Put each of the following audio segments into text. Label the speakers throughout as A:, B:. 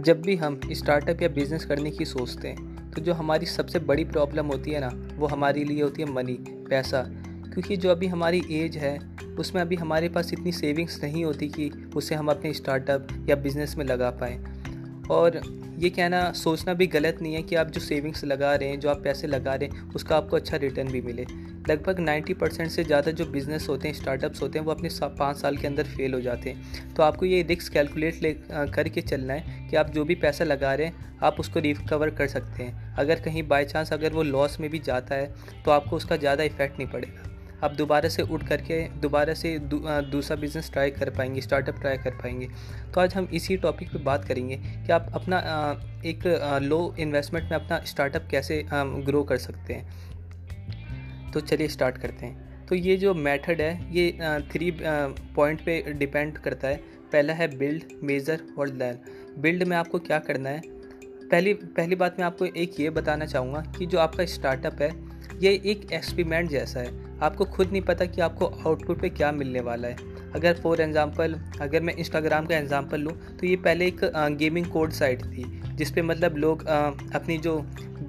A: जब भी हम स्टार्टअप या बिज़नेस करने की सोचते हैं तो जो हमारी सबसे बड़ी प्रॉब्लम होती है ना, वो हमारे लिए होती है मनी पैसा। क्योंकि जो अभी हमारी एज है, उसमें अभी हमारे पास इतनी सेविंग्स नहीं होती कि उसे हम अपने स्टार्टअप या बिज़नेस में लगा पाएँ। और ये कहना सोचना भी गलत नहीं है कि आप जो सेविंग्स लगा रहे हैं, जो आप पैसे लगा रहे हैं, उसका आपको अच्छा रिटर्न भी मिले। लगभग 90 परसेंट से ज़्यादा जो बिज़नेस होते हैं स्टार्टअप्स होते हैं, वो अपने पाँच साल के अंदर फेल हो जाते हैं। तो आपको ये रिक्स कैलकुलेट ले करके चलना है कि आप जो भी पैसा लगा रहे हैं, आप उसको रिकवर कर सकते हैं। अगर कहीं बाई चांस अगर वो लॉस में भी जाता है तो आपको उसका ज़्यादा इफ़ेक्ट नहीं पड़ेगा। आप दोबारा से उठ करके दोबारा से दूसरा बिज़नेस ट्राई कर पाएँगे स्टार्टअप ट्राई कर पाएँगे। तो आज हम इसी टॉपिक पे बात करेंगे कि आप अपना एक लो इन्वेस्टमेंट में अपना स्टार्टअप कैसे ग्रो कर सकते हैं। तो चलिए स्टार्ट करते हैं। तो ये जो मेथड है, ये थ्री पॉइंट पे डिपेंड करता है। पहला है बिल्ड मेज़र और लर्न बिल्ड में आपको क्या करना है? पहली पहली बात मैं आपको एक ये बताना चाहूँगा कि जो आपका स्टार्टअप है ये एक एक्सपेरिमेंट जैसा है। आपको खुद नहीं पता कि आपको आउटपुट पे क्या मिलने वाला है। अगर फॉर एग्ज़ाम्पल अगर मैं इंस्टाग्राम का एग्ज़ाम्पल लूँ तो ये पहले एक गेमिंग कोड साइट थी, जिसपे मतलब लोग अपनी जो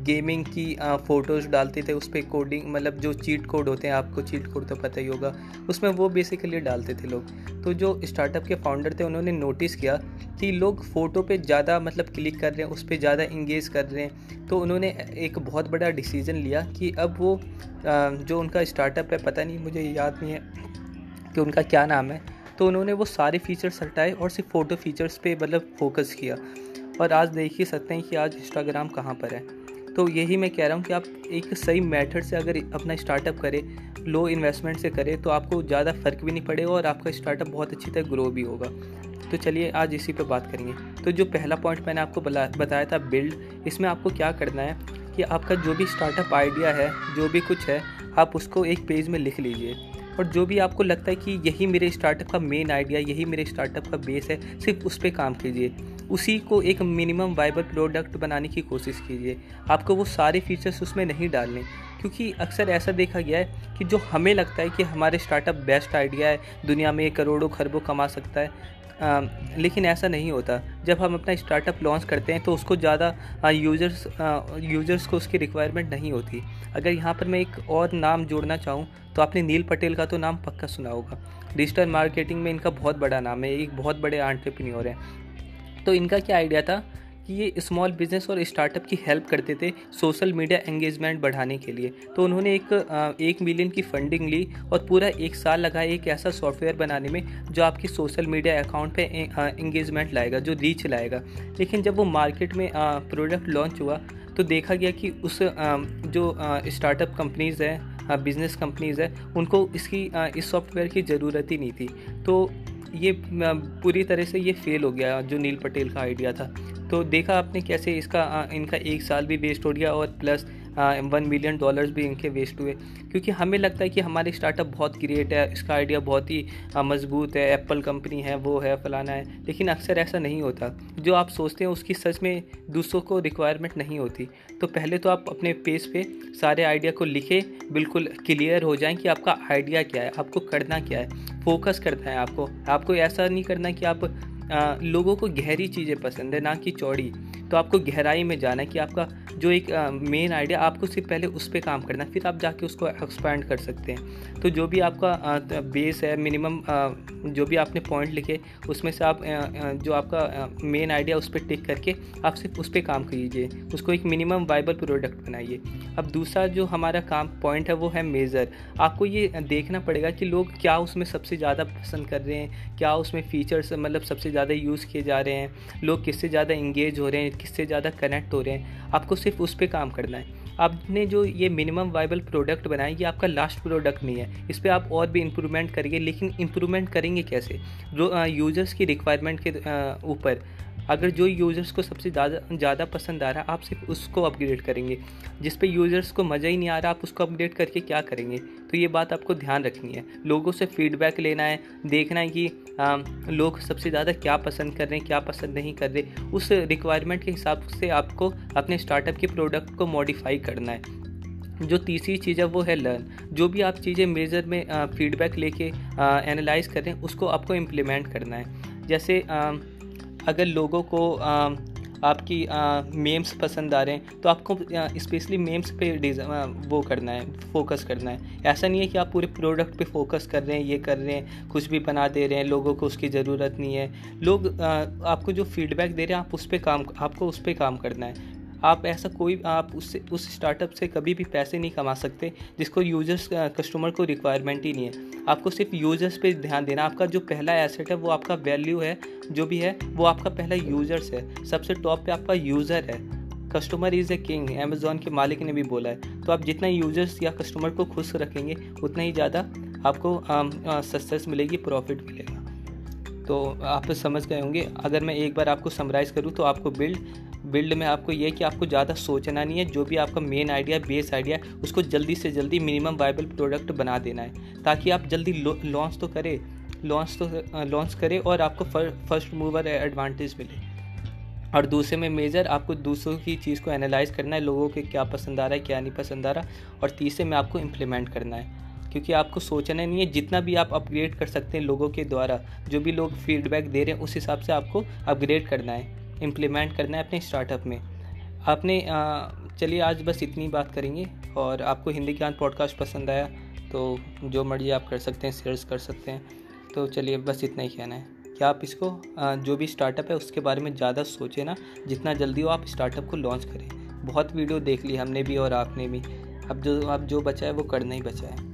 A: गेमिंग की फ़ोटोज़ डालते थे उस पर कोडिंग मतलब जो चीट कोड होते हैं, आपको चीट कोड तो पता ही होगा, उसमें वो बेसिकली डालते थे लोग। तो जो स्टार्टअप के फाउंडर थे, उन्होंने नोटिस किया कि लोग फ़ोटो पे ज़्यादा मतलब क्लिक कर रहे हैं उस पर ज़्यादा इंगेज कर रहे हैं। तो उन्होंने एक बहुत बड़ा डिसीज़न लिया कि अब वो जो उनका स्टार्टअप है, पता नहीं, मुझे याद नहीं है कि उनका क्या नाम है तो उन्होंने वो सारे फीचर्स हटाए और सिर्फ़ फ़ोटो फीचर्स पे मतलब फोकस किया। और आज देख ही सकते हैं कि आज इंस्टाग्राम कहाँ पर है। तो यही मैं कह रहा हूँ कि आप एक सही मेथड से अगर अपना स्टार्टअप करें लो इन्वेस्टमेंट से करें तो आपको ज़्यादा फ़र्क भी नहीं पड़ेगा और आपका स्टार्टअप बहुत अच्छी तरह ग्रो भी होगा। तो चलिए आज इसी पे बात करेंगे। तो जो पहला पॉइंट मैंने आपको बताया था बिल्ड इसमें आपको क्या करना है कि आपका जो भी स्टार्टअप आइडिया है, जो भी कुछ है, आप उसको एक पेज में लिख लीजिए। और जो भी आपको लगता है कि यही मेरे स्टार्टअप का मेन आइडिया यही मेरे स्टार्टअप का बेस है, सिर्फ़ उस पर काम कीजिए। उसी को एक मिनिमम वाइबल प्रोडक्ट बनाने की कोशिश कीजिए। आपको वो सारे फीचर्स उसमें नहीं डालने क्योंकि अक्सर ऐसा देखा गया है कि जो हमें लगता है कि हमारे स्टार्टअप बेस्ट आइडिया है दुनिया में करोड़ों खरबों कमा सकता है आ, लेकिन ऐसा नहीं होता। जब हम अपना स्टार्टअप लॉन्च करते हैं तो उसको ज़्यादा यूज़र्स यूज़र्स को उसकी रिक्वायरमेंट नहीं होती। अगर यहाँ पर मैं एक और नाम जोड़ना चाहूँ तो आपने नील पटेल का तो नाम पक्का सुना होगा। डिजिटल मार्केटिंग में इनका बहुत बड़ा नाम है एक बहुत बड़े आंट्रप्रन्योर हैं। तो इनका क्या आइडिया था कि ये स्मॉल बिज़नेस और स्टार्टअप की हेल्प करते थे सोशल मीडिया एंगेजमेंट बढ़ाने के लिए। तो उन्होंने एक एक मिलियन की फंडिंग ली और पूरा एक साल लगा एक ऐसा सॉफ्टवेयर बनाने में जो आपकी सोशल मीडिया अकाउंट पे एंगेजमेंट लाएगा, जो रीच लाएगा। लेकिन जब वो मार्केट में प्रोडक्ट लॉन्च हुआ तो देखा गया कि उस जो स्टार्टअप कंपनीज़ हैं बिज़नेस कंपनीज़ है, उनको इसकी इस सॉफ्टवेयर की ज़रूरत ही नहीं थी। तो ये पूरी तरह से ये फेल हो गया जो नील पटेल का आइडिया था। तो देखा आपने कैसे इसका इनका एक साल भी वेस्ट हो गया और प्लस वन मिलियन डॉलर्स भी इनके वेस्ट हुए। क्योंकि हमें लगता है कि हमारी स्टार्टअप बहुत क्रिएट है इसका आइडिया बहुत ही मज़बूत है एप्पल कंपनी है वो है फलाना है। लेकिन अक्सर ऐसा नहीं होता। जो आप सोचते हैं उसकी सच में दूसरों को रिक्वायरमेंट नहीं होती। तो पहले तो आप अपने पेज पे सारे आइडिया को लिखे बिल्कुल क्लियर हो जाएँ कि आपका आइडिया क्या है आपको करना क्या है फोकस करना है आपको। आपको ऐसा नहीं करना कि आप आ, लोगों को गहरी चीज़ें पसंद है ना कि चौड़ी। तो आपको गहराई में जाना है कि आपका जो एक मेन आइडिया आपको सिर्फ़ पहले उस पर काम करना फिर आप जाके उसको एक्सपैंड कर सकते हैं। तो जो भी आपका बेस है मिनिमम जो भी आपने पॉइंट लिखे, उसमें से आप जो आपका मेन आइडिया उस पर टिक करके आप सिर्फ़ उस पर काम कीजिए। उसको एक मिनिमम वाइबल प्रोडक्ट बनाइए। अब दूसरा जो हमारा काम पॉइंट है, वो है मेज़र आपको ये देखना पड़ेगा कि लोग क्या उसमें सबसे ज़्यादा पसंद कर रहे हैं, क्या उसमें फ़ीचर्स मतलब सबसे ज़्यादा यूज़ किए जा रहे हैं, लोग किससे ज़्यादा इंगेज हो रहे हैं किससे ज़्यादा कनेक्ट हो रहे हैं, आपको सिर्फ़ उस पर काम करना है। आपने जो ये मिनिमम वाइबल प्रोडक्ट बनाया, ये आपका लास्ट प्रोडक्ट नहीं है। इस पर आप और भी इम्प्रूवमेंट करिए लेकिन इम्प्रूवमेंट करेंगे कैसे? जो यूज़र्स की रिक्वायरमेंट के ऊपर। अगर जो यूज़र्स को सबसे ज़्यादा ज़्यादा पसंद आ रहा है आप सिर्फ़ उसको अपग्रेड करेंगे। जिस पे यूज़र्स को मज़ा ही नहीं आ रहा आप उसको अपग्रेड करके क्या करेंगे? तो ये बात आपको ध्यान रखनी है। लोगों से फीडबैक लेना है देखना है कि आ, लोग सबसे ज़्यादा क्या पसंद कर रहे हैं क्या पसंद नहीं कर रहे। उस रिक्वायरमेंट के हिसाब से आपको अपने स्टार्टअप के प्रोडक्ट को मॉडिफाई करना है। जो तीसरी चीज़ है वो है लर्न जो भी आप चीज़ें मेज़र में फीडबैक लेके एनालाइज करें उसको आपको इम्प्लीमेंट करना है। जैसे आ, अगर लोगों को आ, आपकी मेम्स पसंद आ रहे हैं तो आपको स्पेशली मेम्स पे वो करना है फोकस करना है। ऐसा नहीं है कि आप पूरे प्रोडक्ट पे फोकस कर रहे हैं ये कर रहे हैं कुछ भी बना दे रहे हैं लोगों को उसकी ज़रूरत नहीं है। लोग आ, आपको जो फीडबैक दे रहे हैं आप उस पर काम आपको उस पर काम करना है। आप ऐसा कोई, आप उससे, उस स्टार्टअप से कभी भी पैसे नहीं कमा सकते, जिसको यूज़र्स कस्टमर को रिक्वायरमेंट ही नहीं है। आपको सिर्फ़ यूज़र्स पे ध्यान देना आपका जो पहला एसेट है, वो आपका वैल्यू है, जो भी है, वो आपका पहला यूज़र्स है। सबसे टॉप पे आपका यूज़र है। Customer is a king Amazon के मालिक ने भी बोला है। तो आप जितना यूज़र्स या कस्टमर को खुश रखेंगे, उतना ही ज़्यादा आपको सक्सेस मिलेगी प्रॉफिट मिलेगा। तो आप समझ गए होंगे। अगर मैं एक बार आपको समराइज़ करूँ तो आपको बिल्ड बिल्ड में आपको ये कि आपको ज़्यादा सोचना नहीं है, जो भी आपका मेन आइडिया बेस आइडिया है उसको जल्दी से जल्दी मिनिमम वाइबल प्रोडक्ट बना देना है। ताकि आप जल्दी लॉन्च तो करें लॉन्च तो लॉन्च करें और आपको फ़र्स्ट मूवर एडवांटेज मिले। और दूसरे में मेजर आपको दूसरों की चीज़ को एनालाइज करना है, लोगों के क्या पसंद आ रहा है, क्या नहीं पसंद आ रहा, और तीसरे में आपको इम्प्लीमेंट करना है। क्योंकि आपको सोचना नहीं है, जितना भी आप अपग्रेड कर सकते हैं लोगों के द्वारा, जो भी लोग फीडबैक दे रहे हैं, उस हिसाब से आपको अपग्रेड करना है। इम्प्लीमेंट करना है अपने स्टार्टअप में। आपने चलिए आज बस इतनी बात करेंगे और आपको हिंदी ज्ञान पॉडकास्ट पसंद आया तो जो मर्ज़ी आप कर सकते हैं शेयर्स कर सकते हैं। तो चलिए बस इतना ही कहना है कि आप इसको जो भी स्टार्टअप है उसके बारे में ज़्यादा सोचें ना, जितना जल्दी हो आप स्टार्टअप को लॉन्च करें। बहुत वीडियो देख ली हमने भी और आपने भी। अब जो अब जो बचा है वो करना ही बचा है।